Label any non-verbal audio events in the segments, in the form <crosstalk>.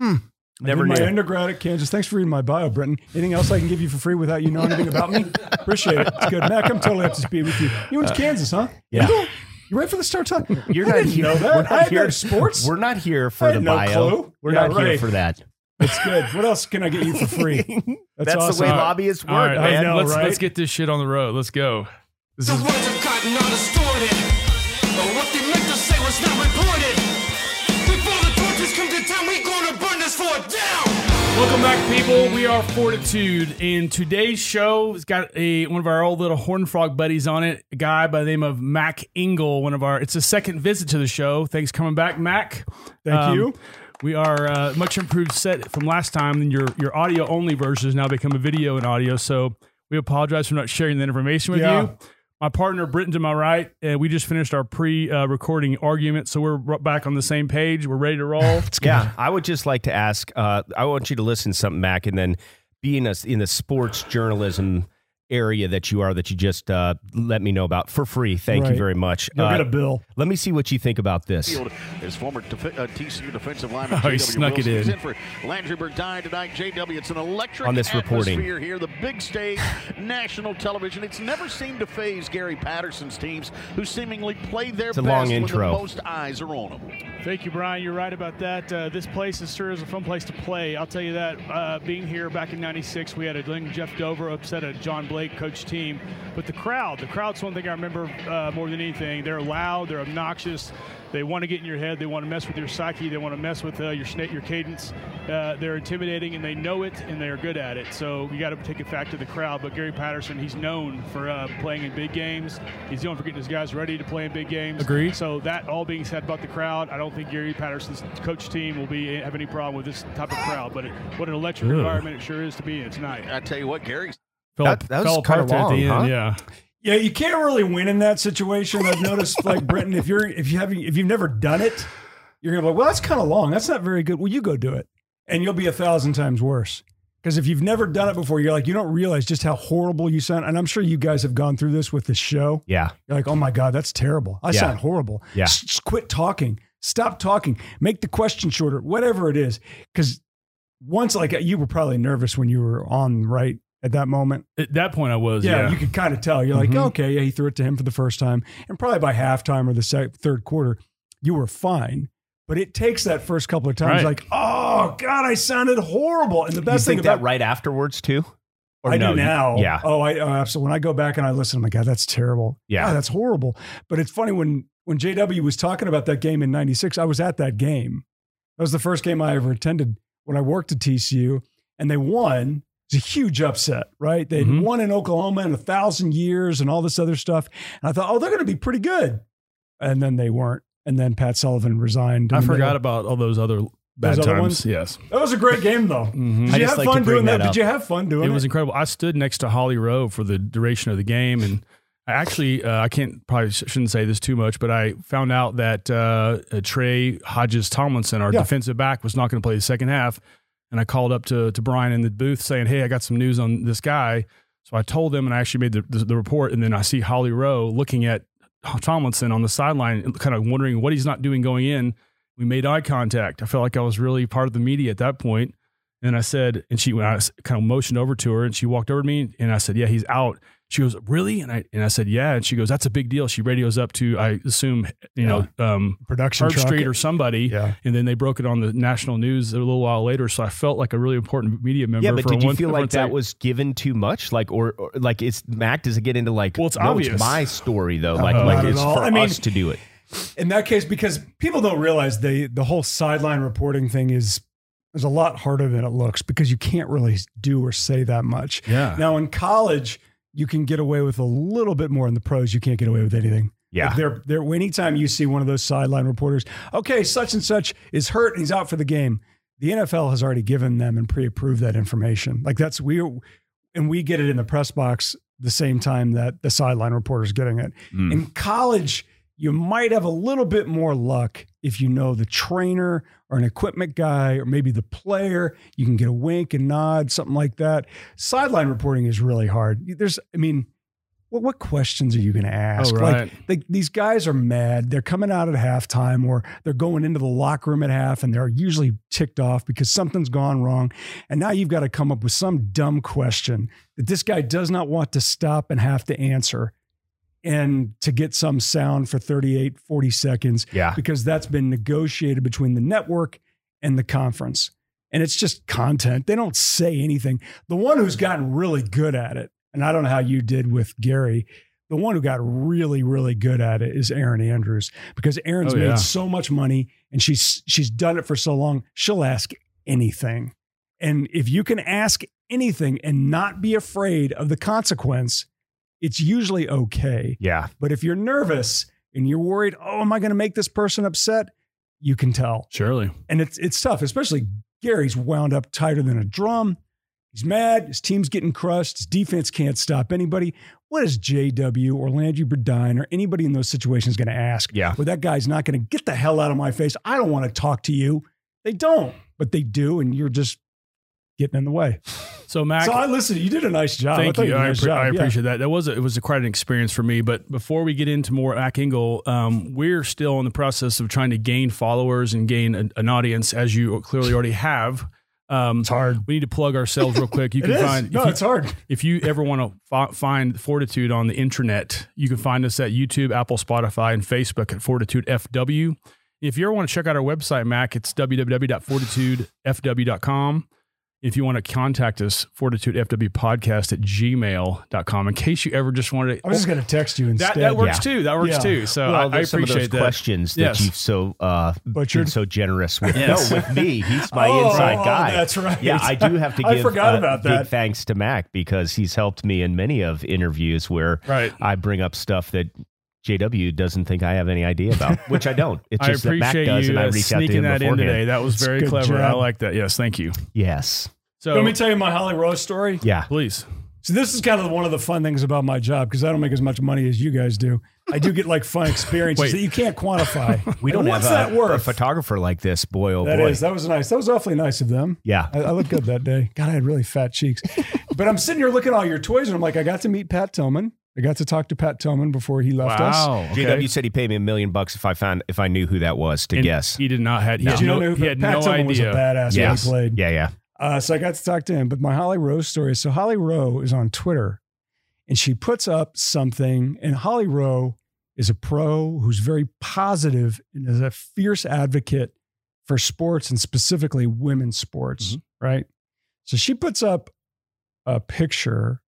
Hmm. Never did my undergrad at Kansas. Thanks for reading my bio, Brenton. Anything else I can give you for free without you knowing anything about me? <laughs> Appreciate it. It's good. Mac, I'm totally up to speed with you. You went to uh, Kansas, huh? yeah. Cool. You ready for the start time? You're I not didn't here. know that. We're not I had here. that sports. We're not here I for had the no bio. clue. We're Yeah, not here right. for that. It's good. What else can I get you for free? <laughs> That's, the awesome. way lobbyists work, All right, I man. know, let's right? let's get this shit on the road. Let's go. This The is words of cotton are distorted. But Welcome back, people. We are Fortitude, and today's show has got a one of our old little horn frog buddies on it. A guy by the name of Mac Engel. One of our. It's a second visit to the show. Thanks for coming back, Mac. Thank Um, you. We are uh, much improved set from last time. And your your audio only version has now become a video and audio. So we apologize for not sharing that information with Yeah. you. My partner Britton to my right, uh, we just finished our pre-recording argument, so we're back on the same page. We're ready to roll. <laughs> Yeah, I would just like to ask. Uh, I want you to listen to something, Mac, and then being us in the sports journalism area that you are, that you just uh, let me know about for free. Thank you very much. You'll Uh, get a bill. let me see what you think about this. field is former defi- uh, TCU defensive lineman <laughs> Oh, he snuck it Wilson. He's in. in for Landry Burdine tonight. JW, it's an electric On this reporting. here. The big stage, <laughs> national television. It's never seemed to phase Gary Patterson's teams, who seemingly play their It's a best long when intro. the most eyes are on them. Thank you, Brian. You're right about that. Uh, this place is sure is a fun place to play. I'll tell you that. Uh, being here back in '96, we had a young Jeff Dover upset a John Blake coach team, but the crowd, the crowd's one thing I remember uh, more than anything. They're loud, they're obnoxious, they want to get in your head, they want to mess with your psyche, they want to mess with uh, your your cadence. Uh, they're intimidating, and they know it, and they're good at it. So you got to take it back to the crowd. But Gary Patterson, he's known for uh, playing in big games. He's known for getting his guys ready to play in big games. Agreed. So that all being said about the crowd, I don't think Gary Patterson's coach team will be have any problem with this type of crowd. But it, what an electric Ugh. environment it sure is to be in tonight. I tell you what, Gary Fell, That- that was fell kinda apart there at the long, end. Yeah. Yeah, you can't really win in that situation. I've noticed, like <laughs> Brenton, if you're if you haven't if you've never done it, you're gonna be like, well, that's kind of long. That's not very good. Well, you go do it, and you'll be a thousand times worse. Because if you've never done it before, you're like, you don't realize just how horrible you sound. And I'm sure you guys have gone through this with this show. Yeah, You're like, oh my god, that's terrible. I Yeah. sound horrible. Yeah. S- just quit talking. Stop talking. Make the question shorter. Whatever it is, because once like you were probably nervous when you were on right at that moment. At that point, I was. Yeah, Yeah. you could kind of tell. You're like, Mhm. okay, yeah, he threw it to him for the first time, and probably by halftime or the sec- third quarter, you were fine. But it takes that first couple of times, Right. like, oh god, I sounded horrible. And the you best thing think about that right afterwards too? Or I no, do you- now. yeah, Oh, I oh, absolutely. When I go back and I listen, I'm like, God, that's terrible. Yeah. God, that's horrible. But it's funny when when JW was talking about that game in '96, I was at that game. That was the first game I ever attended when I worked at TCU, and they won. It was a huge upset, right? They'd Mhm. won in Oklahoma in a thousand years and all this other stuff. And I thought, oh, they're going to be pretty good. And then they weren't. And then Pat Sullivan resigned. I the forgot middle. about all those other bad Those other times. ones? Yes. That was a great game, though. Mhm. <laughs> Did you have like fun doing that? that. Did you have fun doing It it? was incredible. I stood next to Holly Rowe for the duration of the game, and I actually uh, I can't probably shouldn't say this too much, but I found out that uh, uh, Trey Hodges Tomlinson, our Yeah. defensive back, was not going to play the second half, and I called up to to Brian in the booth saying, "Hey, I got some news on this guy." So I told them, and I actually made the, the, the report, and then I see Holly Rowe looking at Tomlinson on the sideline, kind of wondering what he's not doing going in. We made eye contact. I felt like I was really part of the media at that point. And I said, and she, when I kind of motioned over to her and she walked over to me and I said, yeah, he's out. She goes, really? And I, and I said, yeah. And she goes, that's a big deal. She radios up to, I assume, you know, um, production Herb truck. Street or somebody. Yeah. And then they broke it on the national news a little while later. So I felt like a really important media member. yeah. But for did you one- feel like that say- was given too much? Like, or, or like, it's Mac? Does it get into like? Well, it's no, obvious. It's my story though. Like, Uh, like it's all. for I mean- us to do it. in that case because people don't realize the the whole sideline reporting thing is is a lot harder than it looks because you can't really do or say that much. Yeah. Now in college, you can get away with a little bit more. In the pros, you can't get away with anything. Yeah. Like they're they're anytime you see one of those sideline reporters, okay, such and such is hurt and he's out for the game. The NFL has already given them and pre-approved that information. Like that's we and we get it in the press box the same time that the sideline reporter is getting it. Mm. In college, you might have a little bit more luck if you know the trainer or an equipment guy or maybe the player. You can get a wink and nod, something like that. Sideline reporting is really hard. There's, I mean, what, what questions are you going to ask? Oh, right. Like, like these guys are mad. They're coming out at halftime or they're going into the locker room at half and they're usually ticked off because something's gone wrong. And now you've got to come up with some dumb question that this guy does not want to stop and have to answer and to get some sound for 38, 40 seconds Yeah. because that's been negotiated between the network and the conference. And it's just content. They don't say anything. The one who's gotten really good at it, and I don't know how you did with Gary, the one who got really, really good at it is Erin Andrews because Erin's Oh, made so much money and she's she's done it for so long. She'll ask anything. And if you can ask anything and not be afraid of the consequence, it's usually okay. Yeah. But if you're nervous and you're worried, oh, am I going to make this person upset? You can tell. Surely. And it's it's tough, especially Gary's wound up tighter than a drum. He's mad. His team's getting crushed. His defense can't stop anybody. What is JW or Landry Burdine or anybody in those situations going to ask? Yeah. Well, that guy's not going to get the hell out of my face. I don't want to talk to you. They don't, but they do, and you're just getting in the way. So Mac, so I listen. You did a nice job. Thank thought you. a I, nice appre- job. I Yeah. appreciate that. That was a, it was a quite an experience for me. But before we get into more Mac Engel, um, we're still in the process of trying to gain followers and gain a, an audience, as you clearly already have. Um, It's hard. we need to plug ourselves real quick. You <laughs> can find no, you, it's hard. if you ever want to fi- find Fortitude on the internet, you can find us at YouTube, Apple, Spotify, and Facebook at Fortitude FW. If you ever want to check out our website, Mac, it's www.fortitudefw.com. If you want to contact us, fortitudefwpodcast at gmail.com. In case you ever just wanted to. I was just going to text you instead. that, that works Yeah. too. That works Yeah. too. So Well, I, I there's some of those appreciate that. questions that Yes. you've so uh, Butchered? been so generous with. <laughs> Yes. No, with me, he's my Oh, inside guy. that's right. Yeah, I do have to <laughs> I give forgot uh, about big thanks to Mac because he's helped me in many of interviews where Right. I bring up stuff that JW doesn't think I have any idea about, which I don't. It's <laughs> I just that Mac appreciate does, you and I uh, reach out to sneaking him that in beforehand. today. That was very good clever. I like that. Yes, thank you. Yes. So Let me tell you my Holly Rowe story. Yeah. please. So this is kind of one of the fun things about my job because I don't make as much money as you guys do. I do get like fun <laughs> experiences Wait. that you can't quantify. <laughs> We don't And have what's a, that a photographer like this. Boy, oh That boy. is. That was nice. That was awfully nice of them. yeah. I, I looked good that day. God, I had really fat cheeks. but I'm sitting here looking at all your toys, and I'm like, I got to meet Pat Tillman. I got to talk to Pat Tillman before he left us. Wow. Okay. JW said he paid me a million bucks if I found if I knew who that was to And guess. He did not have. He Did had you no, know who he had Pat no Tillman was a badass yes. when he played? Yeah, yeah. Uh, so I got to talk to him. But my Holly Rowe story so Holly Rowe is on Twitter and she puts up something, and Holly Rowe is a pro who's very positive and is a fierce advocate for sports and specifically women's sports, right? So she puts up a picture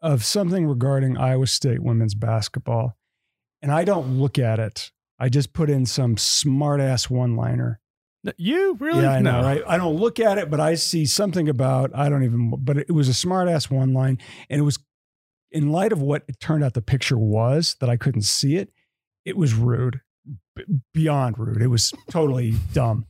of something regarding Iowa State women's basketball. And I don't look at it. I just put in some smart ass one liner. You really? Yeah, I know, No. right? I don't look at it, but I see something about I don't even. But it was a smart ass one line, and it was in light of what it turned out the picture was that I couldn't see it. It was rude, b- beyond rude. It was totally <laughs> dumb.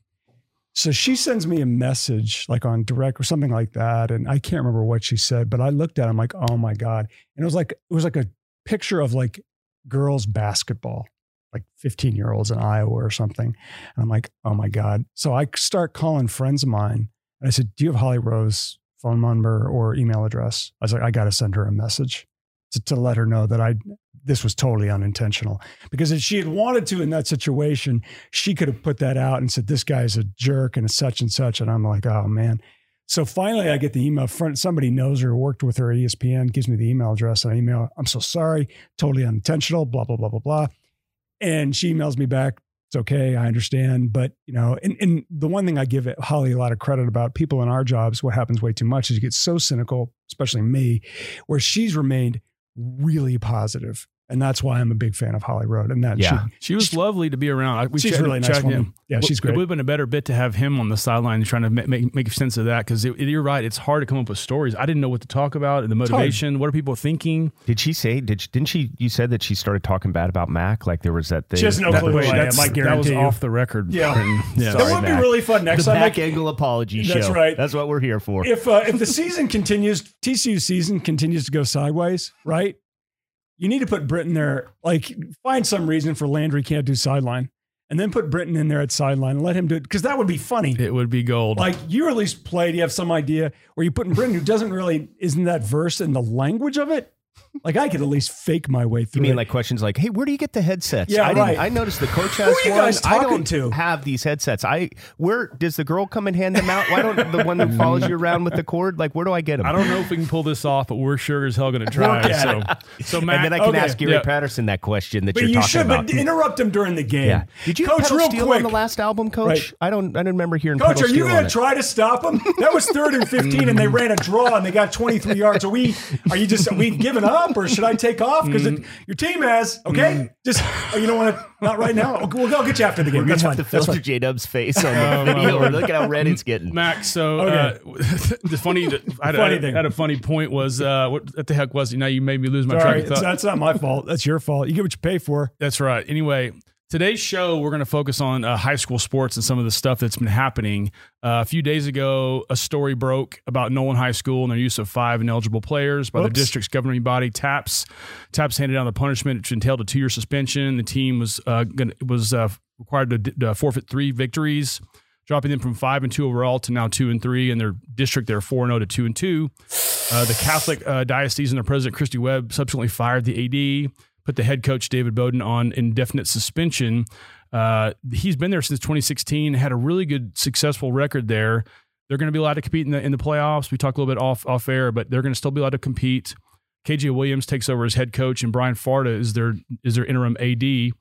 So she sends me a message like on direct or something like that, and I can't remember what she said, but I looked at it, I'm like, oh my god, and it was like it was like a picture of like girls basketball, like 15 year olds in Iowa or something. And I'm like, oh my God. So I start calling friends of mine. And I said, do you have Holly Rowe's phone number or email address? I was like, I got to send her a message to, to let her know that I, this was totally unintentional. Because if she had wanted to in that situation, she could have put that out and said, this guy's a jerk and it's such and such. And I'm like, oh man. So finally, I get the email. Friend, somebody knows her, worked with her at ESPN, gives me the email address. And I email, I'm so sorry, totally unintentional, blah, blah, blah, blah, blah. And she emails me back, it's okay, I understand. But, you know, and, and the one thing I give Holly a lot of credit about people in our jobs, what happens way too much is you get so cynical, especially me, where she's remained really positive. And that's why I'm a big fan of Holly Rowe. And that Yeah. She was lovely to be around. We she's chatted- really nice chatted- woman. Yeah, she's It great. would have been a better bit to have him on the sideline trying to ma- make, make sense of that because you're right. It's hard to come up with stories. I didn't know what to talk about and the motivation. What are people thinking? Did she say? Did she, didn't she? You said that she started talking bad about Mac. Like there was that thing. She has no that, clue who I am. that's- I that was guarantee you. off the record. Yeah. And- <laughs> yeah. Sorry, that would be really fun next the time. Mac I- Angle apology That's show. right. That's what we're here for. if uh, if the season continues, TCU season continues to go sideways, right? You need to put Britton there. Like, find some reason for Landry can't do sideline, and then put Britton in there at sideline and let him do it because that would be funny. It would be gold. Like you at least played, you have some idea, where you put in Britton who doesn't really isn't that versed in the language of it. Like I could at least fake my way through. You through. mean it. like questions like, "Hey, where do you get the headsets?" Yeah, I didn't- right. I noticed the coach has Who are you one. guys I talking don't to? have these headsets. I where does the girl come and hand them out? Why don't the one that follows you around with the cord? Like, where do I get them? I don't know if we can pull this off, but we're sure as hell going to try. Work So, so Matt, and then I can okay. ask Gary Yeah. Patterson that question that but you're you talking should, about. but interrupt him during the game. yeah. Did you coach, pedal real steel quick? on the last album, Coach? Right. I don't. I don't remember hearing. Coach, pedal are you going to try to stop him? That was third and fifteen, and they <laughs> ran a draw, and they got twenty three yards. Are we? Are you just? Are we giving up, or should I take off? Because your team has. Okay, just oh, you don't want to. Not right now. <laughs> Okay, We'll, I'll get you after the game. We're That's gonna fine. have to That's filter. J Dub's face on the Oh, video. Lord. Look at how red it's getting. Max, so Okay. uh, <laughs> the funny, I Funny I had- thing. had a funny point was uh, what, what the heck was it? Now you made me lose my Sorry, track of it's, thought. that's not my fault. That's your fault. You get what you pay for. That's right. Anyway, today's show, we're going to focus on uh, high school sports and some of the stuff that's been happening. Uh, a few days ago, a story broke about Nolan High School and their use of five ineligible players by the district's governing body, TAPPS. TAPPS handed down the punishment, which entailed a two-year suspension. The team was uh, gonna, was uh, required to d- uh, forfeit three victories, dropping them from five and two overall to now two and three. In their district, they're four and zero to two and two. Uh, the Catholic uh, diocese and their president, Christy Webb, subsequently fired the AD, put the head coach, David Bowden, on indefinite suspension. Uh, he's been there since 2016, had a really good, successful record there. They're going to be allowed to compete in the in the playoffs. We talked a little bit off off air, but they're going to still be allowed to compete. KJ Williams takes over as head coach, and Brian Farda is their is their interim AD.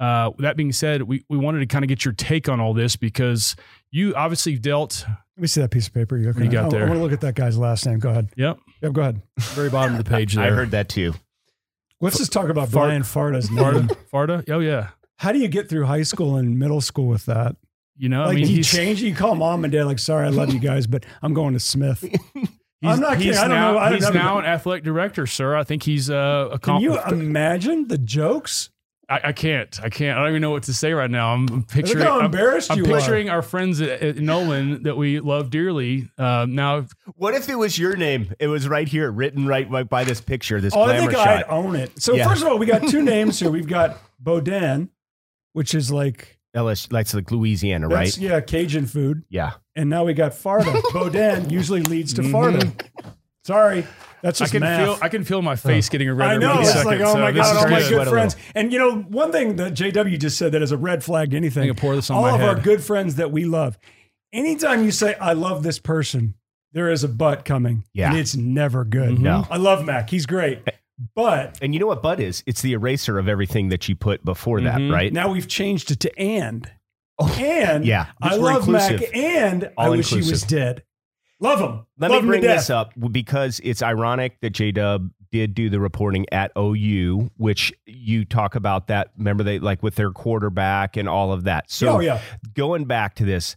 Uh, that being said, we, we wanted to kind of get your take on all this because you obviously dealt. Let me see that piece of paper. You're you got I, there? I want to look at that guy's last name. Go ahead. Yep, Yep, go ahead. very bottom of the page there. I heard that too. Let's just talk about Fart- Brian Farda's <laughs> name. Farda. Farda. Oh yeah. How do you get through high school and middle school with that? You know, Like, I mean, you he's, change? You call mom and dad like, "Sorry, I love you guys, but I'm going to Smith." <laughs> he's, I'm not kidding. I don't now, know. I don't he's know. now an athletic director, sir. I think he's uh, a Can you imagine the jokes? I, I can't. I can't. I don't even know what to say right now. I'm, I'm picturing. Look how I'm- embarrassed I'm, you picturing our friends at, at Nolan that we love dearly. Uh, now, What if it was your name? It was right here, written right by, by this picture, this Oh, I glamour think I'd shot. own it. So Yeah. first of all, we got two <laughs> names here. We've got Boudin, which is like LS, that's like Louisiana, that's right? yeah Cajun food, Yeah. and now we got Farda. <laughs> Boudin usually leads to Farda. Sorry, that's I just can math. feel. I can feel my face getting red. I know. It's second, like, oh so my God, all my good. Sweat good a friends. And you know, one thing that JW just said that is a red flag to anything. I'm pour this on all my of our good friends that we love. Anytime you say, I love this person, there is a but coming. Yeah. And it's never good. Mhm. No. I love Mac. He's great. But And you know what Bud is? It's the eraser of everything that you put before that, Mhm. right? now we've changed it to and. and Oh, yeah. I It's more love Mac inclusive. and I All wish he was dead. Love him. Let love me bring this up because it's ironic that J Dub did do the reporting at OU, which you talk about that. Remember they like with their quarterback and all of that. So oh yeah. going back to this,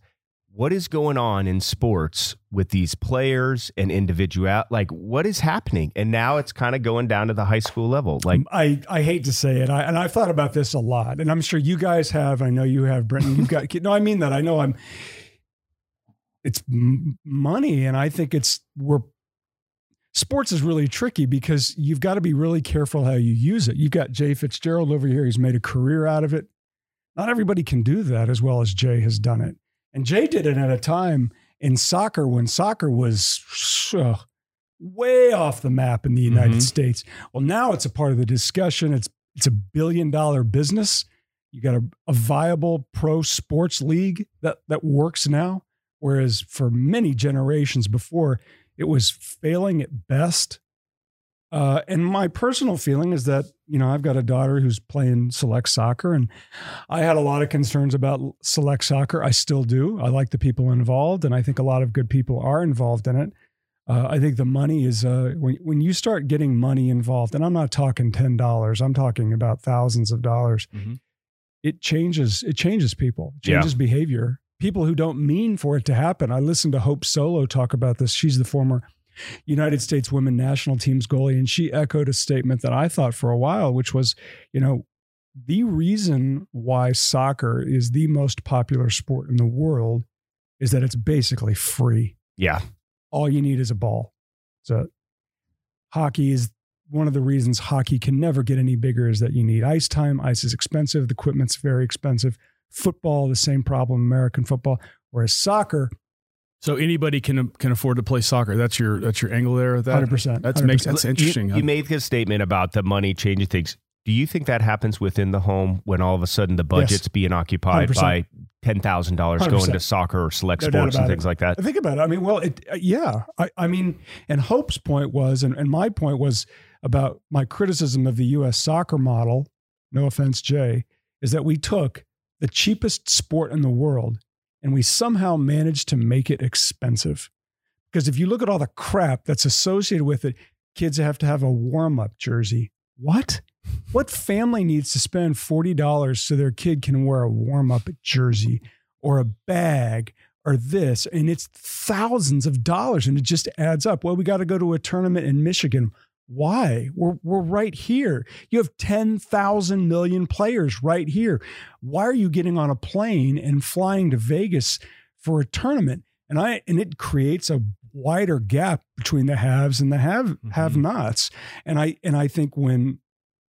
what is going on in sports with these players and individual? Like what is happening? And now it's kind of going down to the high school level. Like um, I, I hate to say it, I, and I've thought about this a lot, and I'm sure you guys have. I know you have, Brenton. You've got <laughs> no, I mean that. I know I'm. It's m- money, and I think it's we're. Sports is really tricky because you've got to be really careful how you use it. You've got Jay Fitzgerald over here; he's made a career out of it. Not everybody can do that as well as Jay has done it, and Jay did it at a time in soccer when soccer was uh, way off the map in the United Mhm. States. Well, now it's a part of the discussion. It's it's a billion dollar business. You got a, a viable pro sports league that that works now, whereas for many generations before, it was failing at best. Uh, and my personal feeling is that you know I've got a daughter who's playing select soccer, and I had a lot of concerns about select soccer. I still do. I like the people involved, and I think a lot of good people are involved in it. Uh, I think the money is uh, when when you start getting money involved, and I'm not talking ten dollars. I'm talking about thousands of dollars. Mhm. It changes. It changes people. It Yeah. changes behavior. People who don't mean for it to happen. I listened to Hope Solo talk about this. She's the former United States Women National Team's goalie, and she echoed a statement that I thought for a while, which was, you know, the reason why soccer is the most popular sport in the world is that it's basically free yeah. all you need is a ball. So hockey is one of the reasons hockey can never get any bigger is that you need ice time. Ice is expensive. The equipment's very expensive. Football, the same problem, American football. Whereas soccer, So anybody can can afford to play soccer. That's your that's your angle there. That 100%, That's makes 100%. that's interesting. You, made this statement about the money changing things. Do you think that happens within the home when all of a sudden the budget's being occupied 100%. by ten thousand dollars going to soccer or select No sports and things it. like that? Think about it. I mean, well, it, uh, yeah. I, I mean, and Hope's point was, and, and my point was about my criticism of the U.S. soccer model. No offense, Jay, is that we took the cheapest sport in the world and we somehow managed to make it expensive. Because if you look at all the crap that's associated with it, kids have to have a warm up jersey. What? What family needs to spend $40 so their kid can wear a warm up jersey or a bag or this? And it's thousands of dollars and it just adds up. Well, we got to go to a tournament in Michigan. Why? We're, we're right here. You have 10,000 million players right here. Why are you getting on a plane and flying to Vegas for a tournament? And I and it creates a wider gap between the haves and the have mm-hmm. have nots. And I and I think when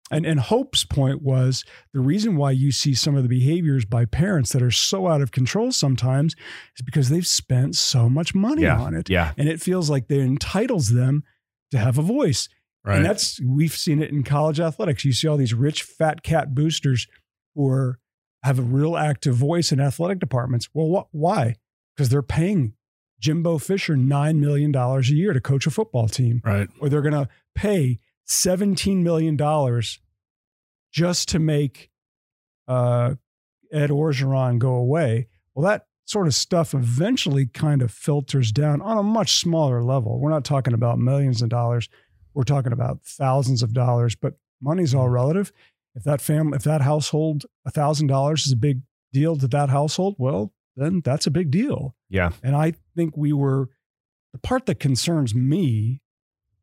and, and Hope's point was the reason why you see some of the behaviors by parents that are so out of control sometimes is because they've spent so much money yeah, on it. yeah. And it feels like that entitles them to have a voice. Right. And that's we've seen it in college athletics. You see all these rich fat cat boosters who are have a real active voice in athletic departments. Well, what why? Because they're paying Jimbo Fisher nine million dollars a year to coach a football team right. or they're going to pay $17 million just to make uh, Ed Orgeron go away. Well, that sort of stuff eventually kind of filters down on a much smaller level. We're not talking about millions of dollars. We're talking about thousands of dollars, but money's all mm-hmm. relative. If that family, if that household, a thousand dollars is a big deal to that household, well, then that's a big deal. Yeah. And I think we were the part that concerns me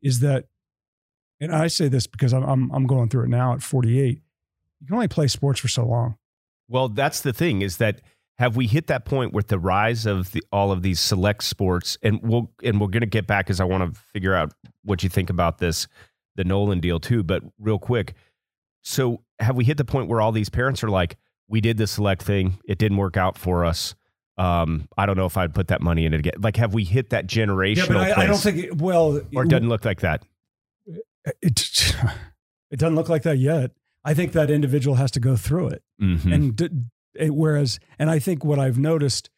is that, and I say this because I'm I'm, I'm going through it now at 48. You can only play sports for so long. Well, that's the thing is that have we hit that point with the rise of the, all of these select sports and we'll and we're going to get back because I want to figure out what you think about this the Nolan deal too, but real quick. So, have we hit the point where all these parents are like we did the select thing, it didn't work out for us. Um, I don't know if I'd put that money in it again. Like have we hit that generational Yeah, but I, I don't think. It, well, or it doesn't look like that. it <laughs> it doesn't look like that yet. I think that individual has to go through it. Mhm. And d- whereas, and I think what I've noticed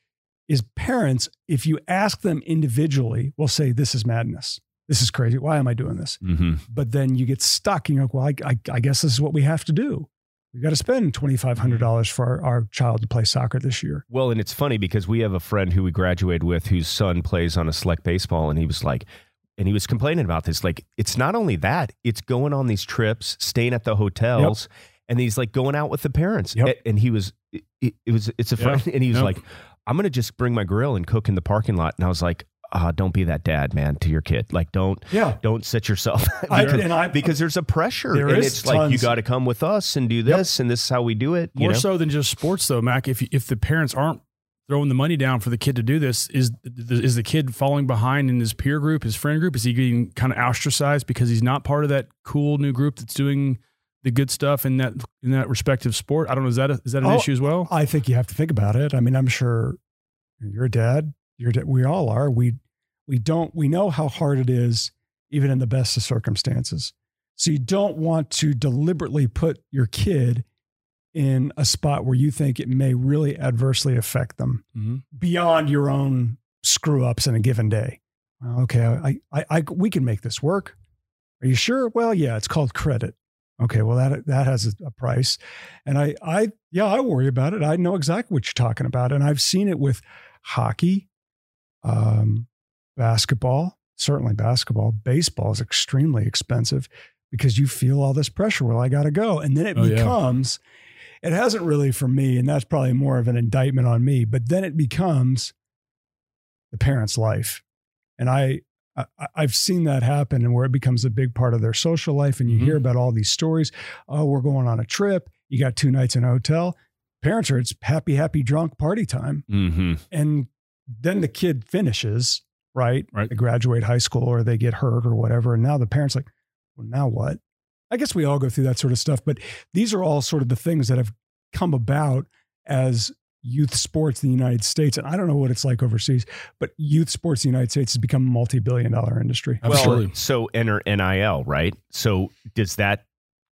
is parents, if you ask them individually, will say, "This is madness. This is crazy. Why am I doing this?" Mhm. But then you get stuck. and you're like, well, I, I, I guess this is what we have to do. We got to spend twenty five hundred dollars for our, our child to play soccer this year. Well, and it's funny because we have a friend who we graduated with whose son plays on a select baseball, and he was like, and he was complaining about this. Like, it's not only that; it's going on these trips, staying at the hotels, and he's like going out with the parents. Yep. And he was, it, it was, it's a Yeah. friend, <laughs> and he was Yep. like, "I'm going to just bring my grill and cook in the parking lot." And I was like, uh, "Don't be that dad, man, to your kid. Like, don't, Yeah. don't set yourself <laughs> I- because, and I- because there's a pressure, There and is it's like you got to come with us and do this, and this is how we do it. You More know? so than just sports, though, Mac. If if the parents aren't throwing the money down for the kid to do this, is is the kid falling behind in his peer group, his friend group? Is he getting kind of ostracized because he's not part of that cool new group that's doing the good stuff in that in that respective sport? I don't know. Is that a, is that an Oh, issue as well? I think you have to think about it. I mean, I'm sure you're a dad. You're dad. We all are. We we don't. We know how hard it is, even in the best of circumstances. So you don't want to deliberately put your kid in a spot where you think it may really adversely affect them Mhm. beyond your own screw ups in a given day. Well, okay, I, I, I, we can make this work. Are you sure? Well, yeah, it's called credit. Okay, well that that has a, price, and I, I, yeah, I worry about it. I know exactly what you're talking about, and I've seen it with hockey, um, basketball, certainly basketball. Baseball is extremely expensive because you feel all this pressure. Well, I got to go, and then it Oh, yeah. becomes. It hasn't really for me, and that's probably more of an indictment on me. But then it becomes the parent's life, and I, I I've seen that happen, and where it becomes a big part of their social life. And you Mhm. hear about all these stories. Oh, we're going on a trip. You got two nights in a hotel. Parents are it's happy, happy, drunk party time, mm-hmm. and then the kid finishes right. Right. They graduate high school or they get hurt or whatever, and now the parents like, well, now what? I guess we all go through that sort of stuff, but these are all sort of the things that have come about as youth sports in the United States, and I don't know what it's like overseas, but youth sports in the United States has become a multi-billion dollar industry. Absolutely. Well, so enter NIL, right? So does that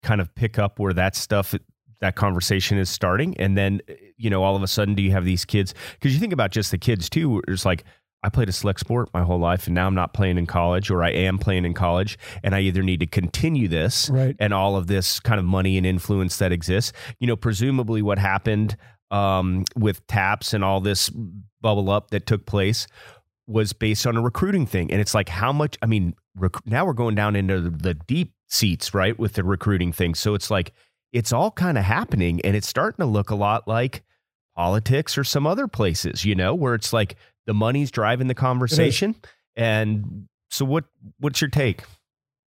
kind of pick up where that stuff that conversation is starting and then you know all of a sudden do you have these kids because you think about just the kids too it's like I played a select sport my whole life and now I'm not playing in college or I am playing in college and I either need to continue this Right. and all of this kind of money and influence that exists. You know, presumably what happened um, with TAPPS and all this bubble up that took place was based on a recruiting thing. And it's like, how much, I mean, rec- now we're going down into the, the deep seats, right, with the recruiting thing. So it's like, it's all kind of happening and it's starting to look a lot like politics or some other places, you know, where it's like the money's driving the conversation. And so what, what's your take?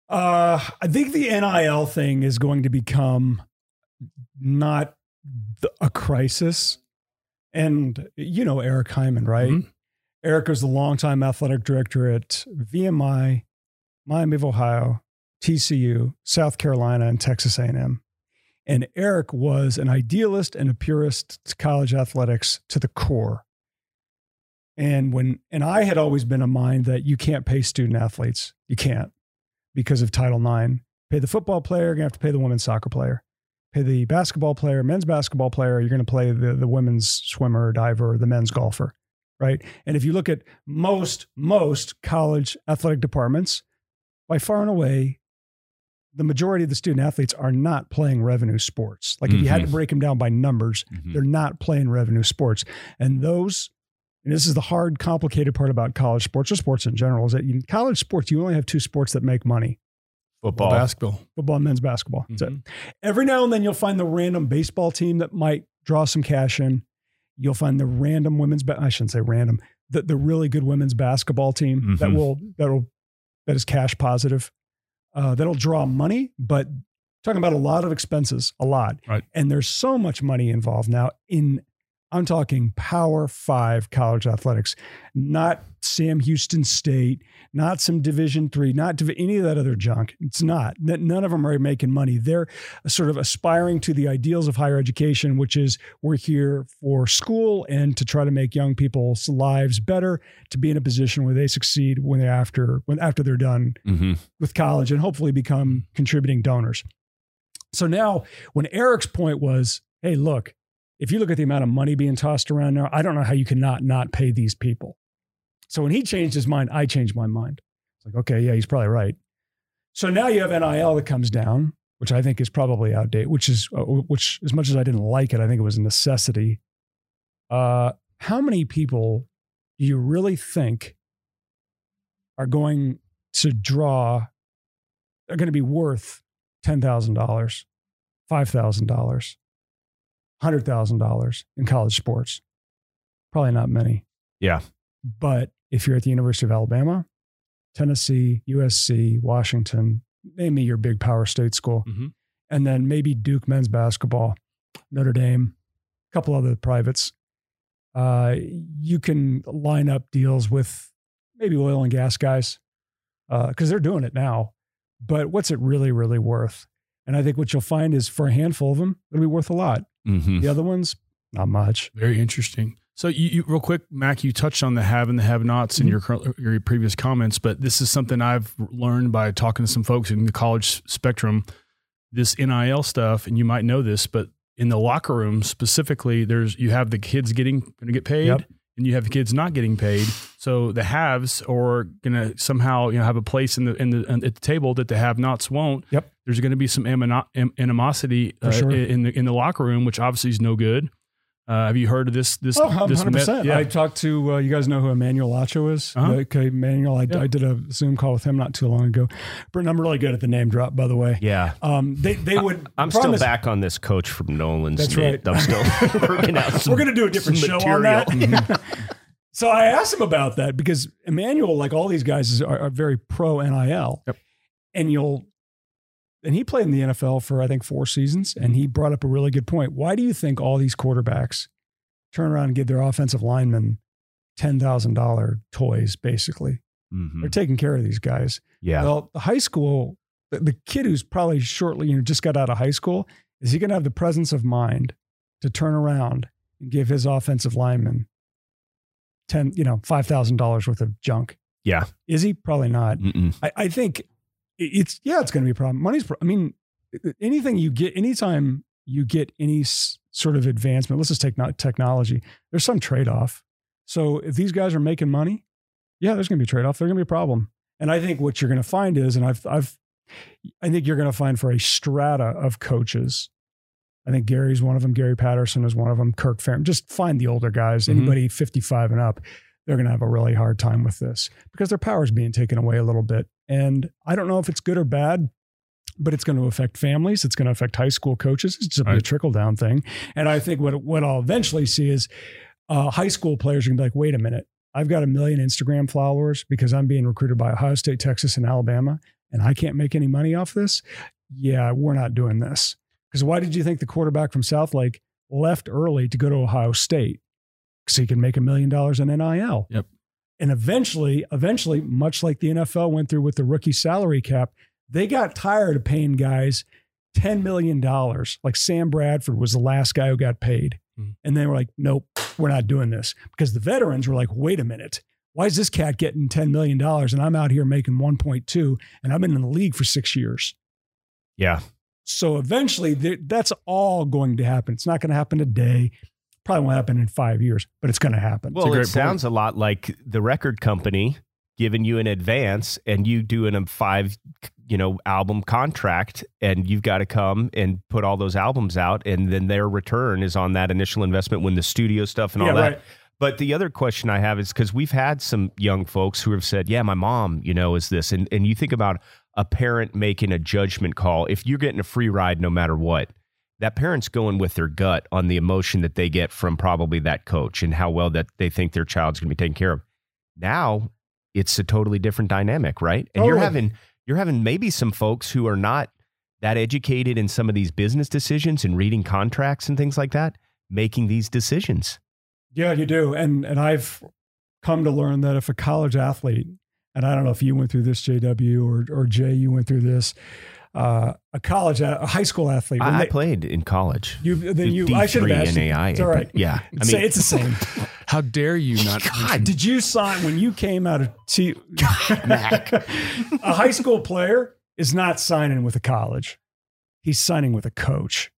Uh, I think the NIL thing is going to become not the, a crisis. And you know Eric Hyman, right? Mhm. Eric was the longtime athletic director at VMI, Miami of Ohio, TCU, South Carolina, and Texas A&M. And Eric was an idealist and a purist to college athletics to the core. And when and I had always been a mind that you can't pay student athletes. You can't because of Title IX. Pay the football player, you're gonna have to pay the women's soccer player. The basketball player, men's basketball player, you're gonna play the, the women's swimmer or diver or the men's golfer. Right. And if you look at most, most college athletic departments, by far and away, the majority of the student athletes are not playing revenue sports. Like if you had to mm-hmm. break them down by numbers, mm-hmm. they're not playing revenue sports. And those, and this is the hard, complicated part about college sports or sports in general, is that in college sports, you only have two sports that make money Football. basketball. football men's basketball. That's it. Every now and then you'll find the random baseball team that might draw some cash in. You'll find the random women's, ba- I shouldn't say random, the, the really good women's basketball team that Mhm. will, that will, that is cash positive. Uh, that'll draw money, but talking about a lot of expenses, a lot. Right. And there's so much money involved now in, I'm talking power five college athletics, not Sam Houston State, not some Division three, not div- any of that other junk. It's not. None of them are making money. They're sort of aspiring to the ideals of higher education, which is we're here for school and to try to make young people's lives better, to be in a position where they succeed when they after when after they're done Mm-hmm. with college and hopefully become contributing donors. So now, when Eric's point was, hey, look, if you look at the amount of money being tossed around now, I don't know how you cannot not pay these people. So when he changed his mind, I changed my mind. It's like, okay, yeah, he's probably right. So now you have NIL that comes down, which I think is probably outdated, which is, uh, which as much as I didn't like it, I think it was a necessity. Uh, how many people do you really think are going to draw are going to be worth $10,000, $5,000, $100,000 in college sports? Probably not many. Yeah. But if you're at the University of Alabama, Tennessee, USC, Washington, name me your big power state school. Mhm. And then maybe Duke men's basketball, Notre Dame, a couple other privates. Uh, you can line up deals with maybe oil and gas guys because they're doing it now. But what's it really, really worth? And I think what you'll find is for a handful of them, it'll be worth a lot. Mm-hmm. The other ones, not much. Very interesting. So, you, you real quick, Mac, you touched on the have and the have-nots in your your previous comments, but this is something I've learned by talking to some folks in the college spectrum. This NIL stuff, and you might know this, but in the locker room specifically, there's you have the kids getting going to get paid, Yep. And you have kids not getting paid. So the haves are going to somehow you know have a place in the in the at the table that the have-nots won't. Yep. There's going to be some animosity uh, sure. in the in the locker room, which obviously is no good. Uh, have you heard of this? This, Oh, this 100%. met- yeah. I talked to, uh, you guys know who Emmanuel Acho is? Uh-huh. Okay, Emmanuel, I, Yeah. I did a Zoom call with him not too long ago. Britton, I'm really good at the name drop, by the way. Yeah. Um, they, they would. I'm the still is- back on this coach from Nolan's. That's right. I'm still <laughs> <laughs> working out. Some, We're going to do a different some show on that. <laughs> material. so I asked him about that because Emmanuel, like all these guys, are, are very pro NIL. Yep. And you'll, and he played in the NFL for, I think, four seasons. And he brought up a really good point. Why do you think all these quarterbacks turn around and give their offensive linemen $10,000 toys, basically? Mhm. They're taking care of these guys. Yeah. Well, the high school, the, the kid who's probably shortly, you know, just got out of high school, is he going to have the presence of mind to turn around and give his offensive lineman ten, you know, five thousand dollars worth of junk. Yeah. Is he? Probably not. I, I think it's yeah, it's going to be a problem. Money's. pro- I mean, anything you get, anytime you get any s- sort of advancement, let's just take not technology. There's some trade off. So if these guys are making money, yeah, there's going to be a trade off. There's going to be a problem. And I think what you're going to find is, and I've, I've, I think you're going to find for a strata of coaches. I think Gary's one of them. Gary Patterson is one of them. Kirk Ferentz. Just find the older guys. Mhm. Anybody 55 and up, they're going to have a really hard time with this because their power is being taken away a little bit. And I don't know if it's good or bad, but it's going to affect families. It's going to affect high school coaches. It's just a Right. trickle down thing. And I think what what I'll eventually see is uh, high school players are going to be like, wait a minute, I've got a million Instagram followers because I'm being recruited by Ohio State, Texas, and Alabama, and I can't make any money off this. Yeah, we're not doing this. Because why did you think the quarterback from Southlake left early to go to Ohio State? So he can make a million dollars in NIL. Yep. And eventually, eventually, much like the NFL went through with the rookie salary cap, they got tired of paying guys $10 million. Like Sam Bradford was the last guy who got paid. Hmm. And they were like, nope, we're not doing this. Because the veterans were like, wait a minute. Why is this cat getting $10 million and I'm out here making 1.2 and I've been in the league for six years? Yeah. So eventually, that's all going to happen. It's not going to happen today. Probably won't happen in five years, but it's going to happen. Well, it point. sounds a lot like the record company giving you an advance and you doing a five, you know, album contract, and you've got to come and put all those albums out, and then their return is on that initial investment when the studio stuff and all Yeah, that. right. But the other question I have is because we've had some young folks who have said, "Yeah, my mom, you know, is this," and and you think about a parent making a judgment call. If you're getting a free ride, no matter what, that parent's going with their gut on the emotion that they get from probably that coach and how well that they think their child's going to be taken care of. Now it's a totally different dynamic, right? And you're having you're having maybe some folks who are not that educated in some of these business decisions and reading contracts and things like that, making these decisions. Yeah, you do. And and I've come to learn that if a college athlete, and I don't know if you went through this, JW or or Jay, you went through this, uh, a college, a high school athlete. when I, I they- played in college. you then you I should have D3 asked you. NAIA, It's all right. but yeah, I mean, it's the same. <laughs> How dare you not? God, did you sign when you came out of T? Mac. <laughs> a high school player is not signing with a college. He's signing with a coach.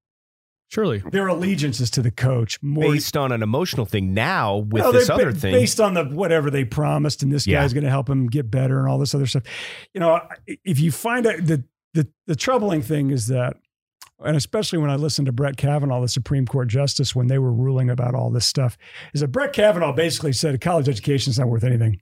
Surely. Their allegiance is to the coach more based on an emotional thing. Now with Well, this other ba- thing, based on the whatever they promised, and this Yeah. guy's going to help him get better, and all this other stuff. You know, if you find out the the the troubling thing is that, and especially when I listened to Brett Kavanaugh, the Supreme Court justice, when they were ruling about all this stuff, is that Brett Kavanaugh basically said a college education is not worth anything.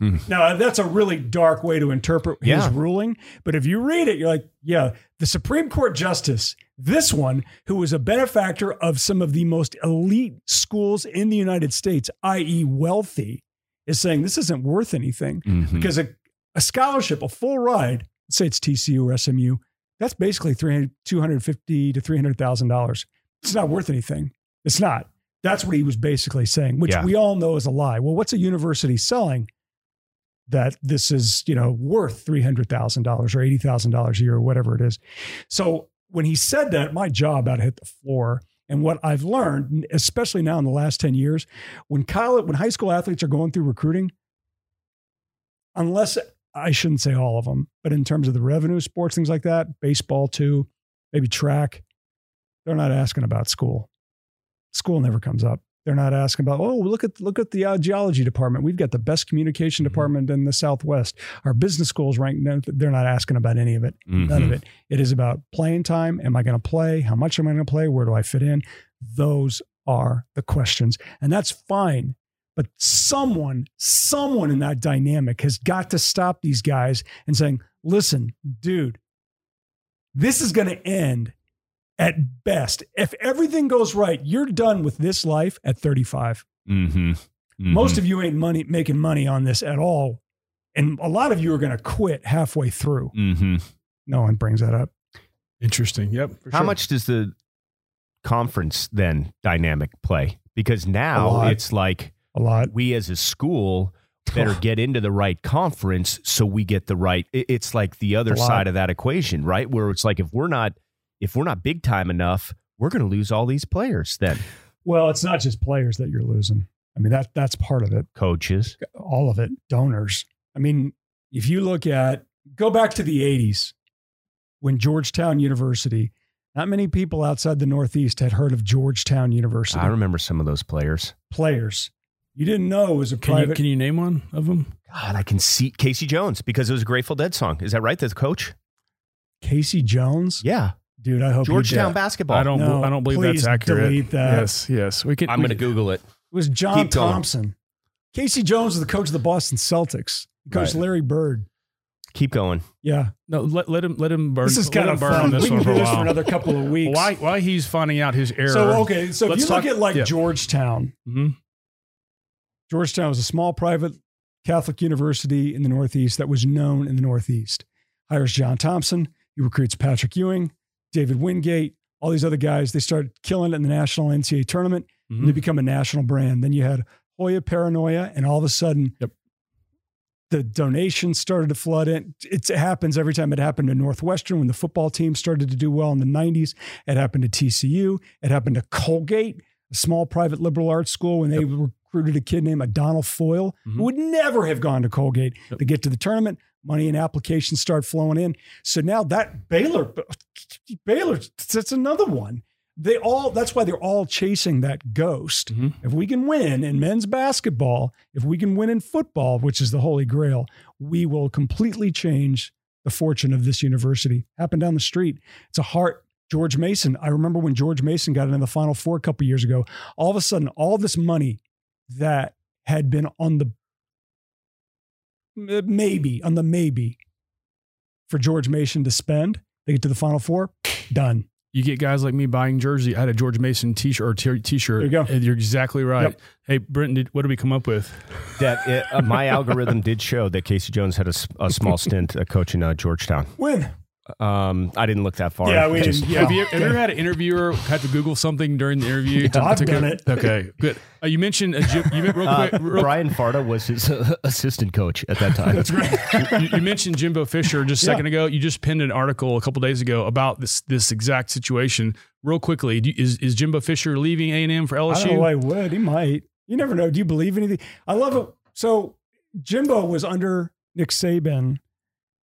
Hmm. Now that's a really dark way to interpret his Yeah. ruling, but if you read it, you're like, yeah, the Supreme Court justice, this one who was a benefactor of some of the most elite schools in the United States, i.e., wealthy, is saying this isn't worth anything Mhm. because a, a scholarship, a full ride, let's say it's TCU or SMU, that's basically 300, 250 to $300,000. It's not worth anything. It's not. That's what he was basically saying, which Yeah. we all know is a lie. Well, what's a university selling that this is, you know, worth $300,000 or $80,000 a year or whatever it is? So when he said that, my jaw about hit the floor. And what I've learned, especially now in the last 10 years, when college, when high school athletes are going through recruiting, unless I shouldn't say all of them, but in terms of the revenue, sports, things like that, baseball too, maybe track, they're not asking about school. School never comes up. They're not asking about, oh, look at look at the uh, geology department. We've got the best communication department in the Southwest. Our business schools rank. No, they're not asking about any of it. None of Mhm. it. It is about playing time. Am I going to play? How much am I going to play? Where do I fit in? Those are the questions, and that's fine. But someone, someone in that dynamic has got to stop these guys and saying, listen, dude, this is going to end at best. If everything goes right, you're done with this life at 35. Mhm. Mhm. Most of you ain't money making money on this at all. And a lot of you are going to quit halfway through. Mhm. No one brings that up. Interesting. Yep. for How sure. much does the conference then dynamic play? Because now it's like A lot. we as a school better <sighs> get into the right conference so we get the right it's like the other side of that equation right where it's like if we're not if we're not big time enough we're going to lose all these players then Well, it's not just players that you're losing. I mean that that's part of it. Coaches. All of it. Donors. I mean, if you look at go back to the 80s when Georgetown University, not many people outside the Northeast had heard of Georgetown University. I remember some of those players. Players. You didn't know it was a Can you, private can you name one of them? God, I can see Casey Jones because it was a Grateful Dead song. Is that right? The coach? Casey Jones. Yeah. Dude, I hope Georgetown did. basketball. I don't. No, I don't believe that's accurate. delete that. Yes. Yes. We can. I'm going to Google it. It was John Keep going. Thompson. Casey Jones was the coach of the Boston Celtics. Coach Right. Larry Bird. Keep going. Yeah. No. Let, let him. Let him burn. This is let kind him of burn on fun. this We can one for do a this for while. another couple of weeks. Why? Why he's finding out his error? So okay, so if Let's you talk- look at like yeah. Georgetown, Mhm. Georgetown was a small private Catholic university in the Northeast that was known in the Northeast. Hires John Thompson. He recruits Patrick Ewing, David Wingate, all these other guys. They started killing it in the national NCAA tournament. And they Mhm. become a national brand. Then you had Hoya Paranoia, and all of a sudden, Yep. the donations started to flood in. It happens every time. It happened to Northwestern when the football team started to do well in the 90s. It happened to TCU. It happened to Colgate, a small private liberal arts school, when they recruited a kid named Adonal Foyle, Mhm. who would never have gone to Colgate Yep. to get to the tournament. Money and applications start flowing in. So now that Baylor, Baylor, that's another one. They all, that's why they're all chasing that ghost. Mhm. If we can win in men's basketball, if we can win in football, which is the holy grail, we will completely change the fortune of this university. Happened down the street. It's a heart. George Mason. I remember when George Mason got into the Final Four a couple years ago. All of a sudden, all this money that had been on the maybe on the maybe for George Mason to spend, they get to the Final Four, done. You get guys like me buying jersey. I had a George Mason t-shirt or t- t-shirt. There you go. And you're exactly right. Yep. Hey, Britton, did, what did we come up with? That it, uh, my algorithm did show that K.C. Jones had a small stint uh, coaching uh, Georgetown. Win. Um, I didn't look that far. Yeah, we Just- Yeah. Have you have you ever had an interviewer had to Google something during the interview? to, I've to done get- it. Okay, good. Uh, you mentioned uh, Jim, you meant real Uh, real- Brian Farda was his uh, assistant coach at that time. That's right. you, you mentioned Jimbo Fisher just a Yeah. second ago. You just penned an article a couple days ago about this this exact situation. Real quickly, do is is Jimbo Fisher leaving A and M for I don't know LSU? why he would. He might. You never know. Do you believe anything? I love it. So Jimbo was under Nick Saban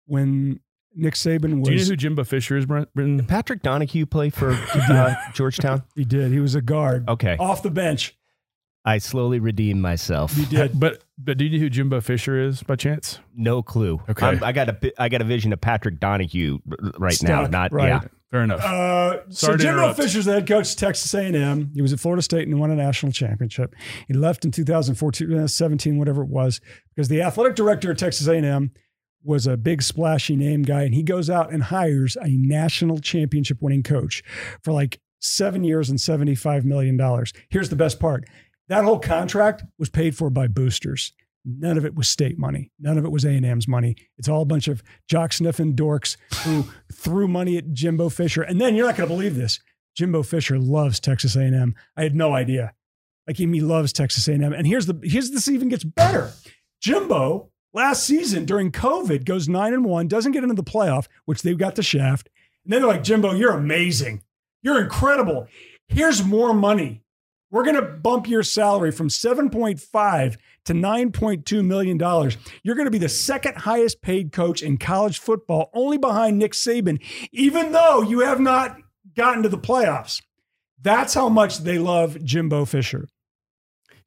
when Nick Saban was. Do you know who Jimbo Fisher is, Brent? Britton? Patrick Donahue play for uh, <laughs> Georgetown. he did. He was a guard Okay, off the bench. I slowly redeemed myself. He did. But but do you know who Jimbo Fisher is by chance? No clue. Okay. I'm- I got a bi- I got a vision of Patrick Donahue r- right now. Not right. yeah. Fair enough. Uh, so Jimbo interrupt. Fisher's the head coach of Texas A&M. He was at Florida State and won a national championship. He left in 2014, uh, 17, whatever it was, because the athletic director at Texas A&M was a big splashy name guy, and he goes out and hires a national championship winning coach for like seven years and $75 million. Here's the best part. That whole contract was paid for by boosters. None of it was state money. None of it was A&M's money. It's all a bunch of jock sniffing dorks who <laughs> threw money at Jimbo Fisher. And then you're not going to believe this. Jimbo Fisher loves Texas A&M. I had no idea. Like he he loves Texas A&M. And here's the here's this even gets better. Jimbo last season during COVID goes nine and one, doesn't get into the playoff, which they've got the shaft. And then they're like, Jimbo, you're amazing. You're incredible. Here's more money. We're going to bump your salary from 7.5 to 9.2 million dollars. You're going to be the second highest paid coach in college football, only behind Nick Saban, even though you have not gotten to the playoffs. That's how much they love Jimbo Fisher.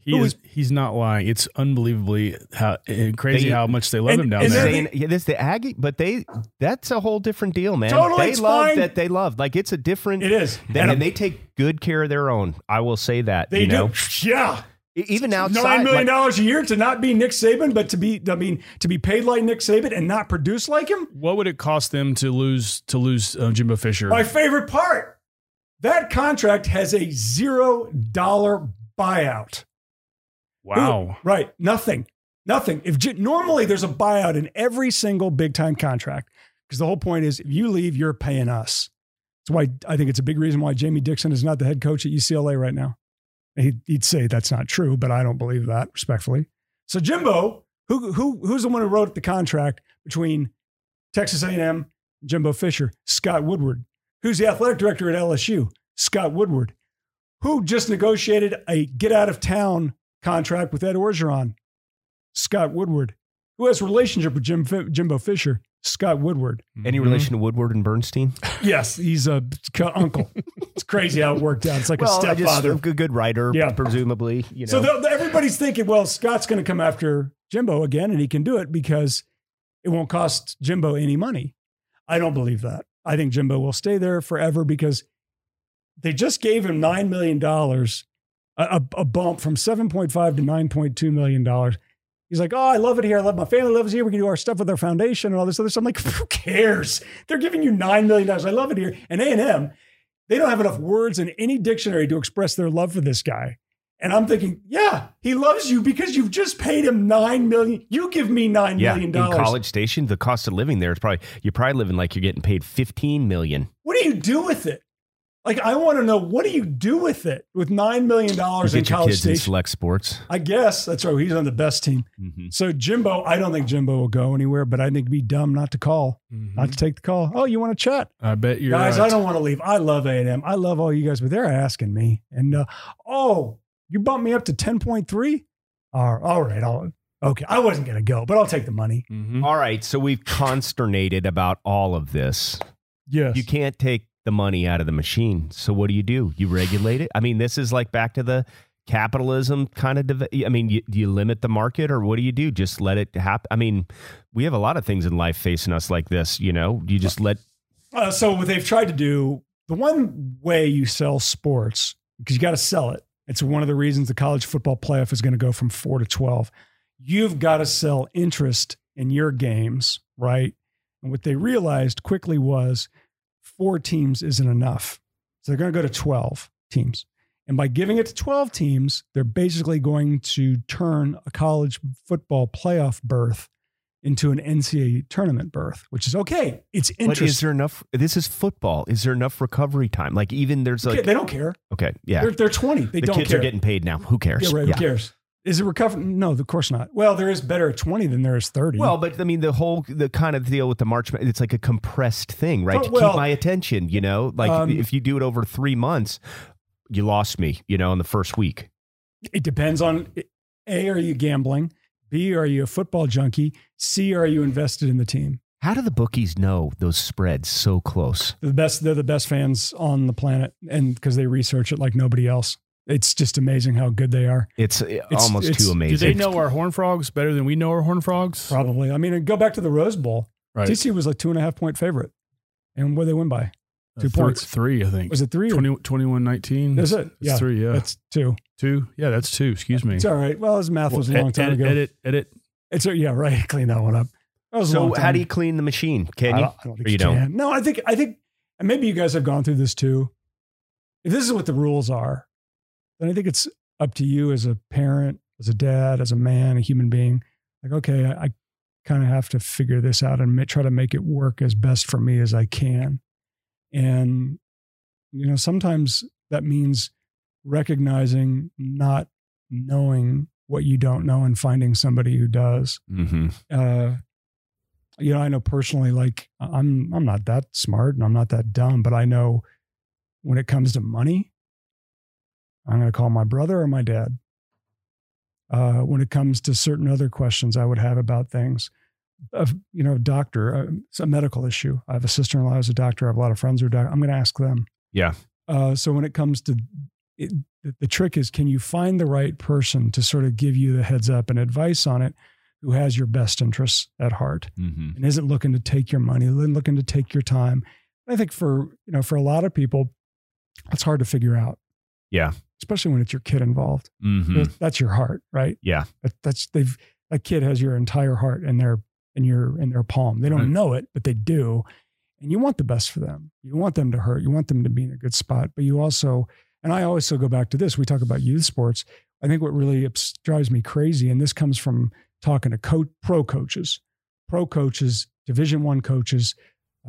He who is he's not lying. It's unbelievably how crazy They- how much they love and- him down and there. Saying, yeah, this the Aggie, but they that's a whole different deal, man. Totally, they it's love fine. that they love. Like it's a different It is. They, And and they take good care of their own. I will say that. They you do. know, Yeah. Even outside. Nine million like- dollars a year to not be Nick Saban, but to be I mean to be paid like Nick Saban and not produce like him. what would it cost them to lose to lose uh, Jimbo Fisher? My favorite part. That contract has a zero dollar buyout. Wow. Right. Nothing. Nothing. If normally there's a buyout in every single big time contract, because the whole point is if you leave, you're paying us. That's why I think it's a big reason why Jamie Dixon is not the head coach at UCLA right now. He'd, he'd say that's not true, but I don't believe that respectfully. So Jimbo, who who who's the one who wrote the contract between Texas A&M Jimbo Fisher? Scott Woodward. Who's the athletic director at LSU? Scott Woodward. Who just negotiated a get out of town contract with Ed Orgeron? Scott Woodward. Who has a relationship with Jim Fi- Jimbo Fisher? Scott Woodward. Any mm-hmm. relation to Woodward and Bernstein? <laughs> Yes, he's a c- uncle. it's crazy how it worked out. It's like a I just- stepfather. a good, good writer, Yeah. presumably. You know. So the, the- everybody's thinking, well, Scott's going to come after Jimbo again, and he can do it because it won't cost Jimbo any money. I don't believe that. I think Jimbo will stay there forever because they just gave him $9 million, a, a, a bump from 7.5 to $9.2 million. He's like, oh, I love it here. I love my family lives here. We can do our stuff with our foundation and all this other stuff. I'm like, who cares? They're giving you $9 million. I love it here. And A&M, they don't have enough words in any dictionary to express their love for this guy. And I'm thinking, yeah, he loves you because you've just paid him nine million. You give me nine yeah, million in dollars. College Station, the cost of living there is probably you're probably living like you're getting paid fifteen million. What do you do with it? Like, I want to know what do you do with it with nine million dollars in your College kids in select sports. I guess that's right. He's on the best team. Mm-hmm. So Jimbo, I don't think Jimbo will go anywhere, but I think it'd be dumb not to call, not to take the call. Oh, you want to chat? I bet you're guys, right. I don't want to leave. I love A&M. I love all you guys, but they're asking me. And uh, oh, you bumped me up to 10.3? All all right. I'll, okay. I wasn't going to go, but I'll take the money. Mhm. All right, so we've consternated about all of this. Yes. You can't take the money out of the machine. So what do you do? You regulate it. I mean, this is like back to the capitalism kind of. I mean, you, do you limit the market or what do you do? Just let it happen. I mean, we have a lot of things in life facing us like this. You know, you just let. Uh, so what they've tried to do, the one way you sell sports, because you got to sell it. It's one of the reasons the college football playoff is going to go from four to 12. You've got to sell interest in your games, right? And what they realized quickly was four teams isn't enough. So they're going to go to 12 teams. And by giving it to 12 teams, they're basically going to turn a college football playoff berth into an NCAA tournament berth, which is okay. It's But interesting. is there enough? This is football. Is there enough recovery time? Like even there's like they don't care. okay, yeah. They're, they're 20. They the don't kids care. are getting paid now. Who cares? yeah, right. Who cares? Is it recover? No, of course not. Well, there is better at 20 than there is 30. Well, but I mean, the whole the kind of deal with the March, it's like a compressed thing, right? Oh, to well, keep my attention, you know, like um, if you do it over three months, you lost me, you know, in the first week. it depends on A, are you gambling? B, are you a football junkie? C, are you invested in the team? How do the bookies know those spreads so close? They're the best, they're the best fans on the planet. And because they research it like nobody else. It's just amazing how good they are. It's, uh, almost it's- too amazing. Do they know our horn frogs better than we know our horn frogs? Probably. I mean, go back to the Rose Bowl. Right. TCU was like two and a half point favorite. And what did they win by? two Uh, three- points. Three, I think. Was it three? or- 20, 21 19. That's it. It's Yeah. three, yeah. That's two. two. Yeah, that's two. Excuse me. It's all right. Well, his math was a Well, long time edit, ago. Edit, edit. It's a, yeah, right. <laughs> Clean that one up. That was a so long how do you clean the machine? Can I you? don't, I don't think Or you you don't? can. No, I think I think maybe you guys have gone through this too. If this is what the rules are, then I think it's up to you as a parent, as a dad, as a man, a human being. Like, okay, I, I kind of have to figure this out and try to make it work as best for me as I can. And you know, sometimes that means recognizing not knowing what you don't know and finding somebody who does Mm-hmm. uh, you know, I know personally, like I'm, I'm not that smart and I'm not that dumb, but I know when it comes to money, I'm going to call my brother or my dad. Uh, when it comes to certain other questions I would have about things, of you know, doctor, uh, it's a medical issue. I have a sister-in-law who's a doctor. I have a lot of friends who are doctors. I'm going to ask them. Yeah. Uh, so when it comes to it, the- trick is, can you find the right person to sort of give you the heads up and advice on it, who has your best interests at heart Mm-hmm. and isn't looking to take your money, isn't looking to take your time. I think for you know for a lot of people, that's hard to figure out. Yeah. Especially when it's your kid involved. Mm-hmm. That's your heart, right? Yeah. That, that's they've that kid has your entire heart in their in your in their palm. They don't Right. know it, but they do. And you want the best for them. You want them to hurt. You want them to be in a good spot. But you also, and I always still go back to this. We talk about youth sports. I think what really drives me crazy, and this comes from talking to co- pro coaches, pro coaches, Division One coaches.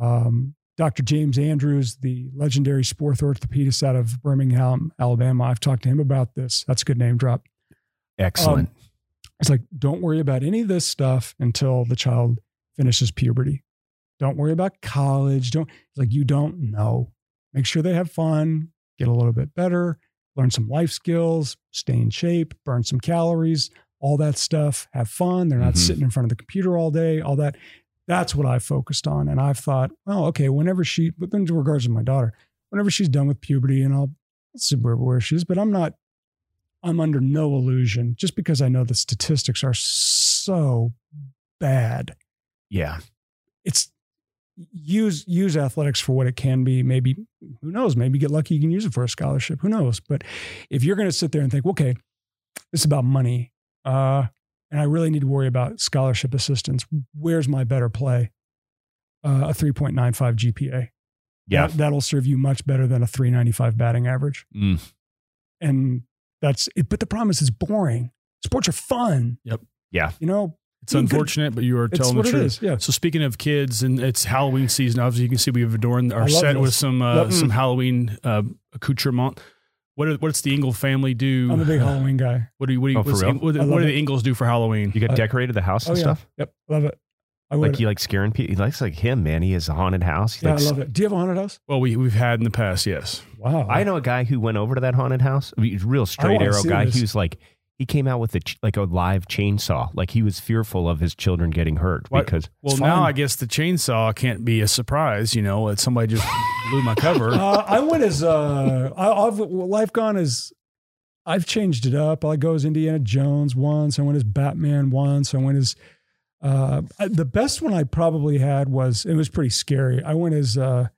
Um, Dr. James Andrews, the legendary sports orthopedist out of Birmingham, Alabama. I've talked to him about this. That's a good name drop. Excellent. Um, It's like, don't worry about any of this stuff until the child finishes puberty. Don't worry about college. Don't, it's like, you don't know. Make sure they have fun, get a little bit better, learn some life skills, stay in shape, burn some calories, all that stuff, have fun. They're not Mhm. sitting in front of the computer all day, all that. That's what I focused on. And I've thought, oh, okay, whenever she, but in regards to my daughter, whenever she's done with puberty and I'll see where, where she is, but I'm not, I'm under no illusion just because I know the statistics are so bad. Yeah. It's use use athletics for what it can be. Maybe who knows? Maybe get lucky. You can use it for a scholarship. Who knows? But if you're going to sit there and think, okay, this is about money, uh, and I really need to worry about scholarship assistance. Where's my better play? Uh, a 3.95 GPA. Yeah. That, that'll serve you much better than a 395 batting average. Mm. And that's it. But the problem is, it's boring. Sports are fun. Yep. Yeah. You know, It's Being good- unfortunate, but you are telling what the it truth. is. Yeah. So speaking of kids, and it's Halloween season. Obviously, you can see we've adorned our set this. with some uh, some Halloween uh, accoutrement. What are, what's the Engel family do? I'm a big <laughs> Halloween guy. What do you, what do, you, Oh, for what's real? Ing- what, I love what do it. the Engels do for Halloween? You got Uh, decorated the house Oh and yeah. stuff? Yep. Love it. I would. Like he likes scaring people. He likes like him, man. He has a haunted house. He yeah, I likes, love it. Do you have a haunted house? Well, we we've had in the past, yes. Wow. I know a guy who went over to that haunted house. I mean, he's a real straight wanna arrow see guy. this. He was like, he came out with a like a live chainsaw. Like he was fearful of his children getting hurt What- because Well, now. I guess the chainsaw can't be a surprise. You know, that somebody just <laughs> blew my cover. Uh, I went as uh, I, I've life gone as I've changed it up. I go as Indiana Jones once. I went as Batman once. I went as uh, the best one I probably had was it was pretty scary. I went as uh,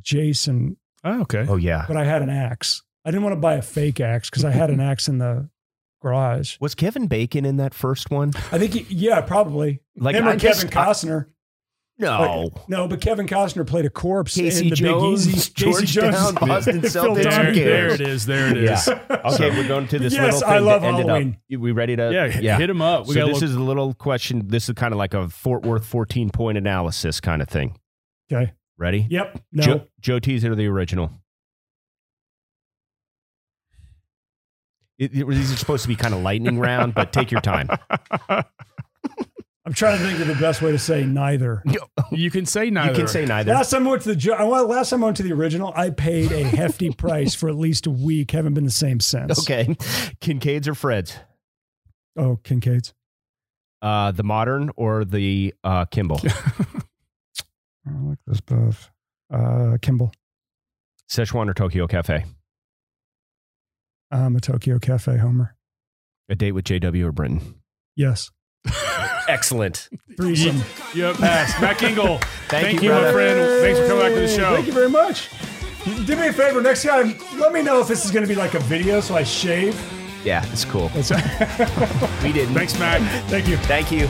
Jason, oh, okay. oh yeah, but I had an axe. I didn't want to buy a fake axe because I had an axe in the garage. was Kevin Bacon in that first one? I think, he, yeah, probably. Like Him or I just- Kevin Costner. No, No, but Kevin Costner played a corpse Casey in the Jones, Big Easy. Casey Georgetown, Jones, Boston <laughs> Phil Celtics. there, there it is. There it is. Okay, we're going to this Yes, little I thing love to end Halloween. it up. We ready to? Yeah, yeah. hit- hit 'em up. We so got this little- is a little question. This is kind of like a Fort Worth 14 point analysis kind of thing. Okay. Ready? Yep. No. Joe, Joe T's or the original? It, it- these are supposed to be kind of lightning round, but take your time. I'm trying to think of the best way to say neither. <laughs> You can say neither. You can say neither. Last time I went to the jo- I went- last time I went to the original, I paid a hefty <laughs> price for at least a week. Haven't been the same since. Okay. Kincaid's or Fred's? Oh, Kincaid's. Uh, the modern or the uh, Kimball? <laughs> I like those both. Uh, Kimball. Szechuan or Tokyo Cafe? I'm a Tokyo Cafe homer. A date with JW or Britton? Yes. Excellent. <laughs> Threesome. Yep, pass. Mac Engel. Thank, Thank you, you, my friend. Thanks for coming back to the show. Thank you very much. Do me a favor. Next time, let me know if this is going to be like a video so I shave. Yeah, it's cool. We didn't. Thanks, Mac. Thank you. Thank you.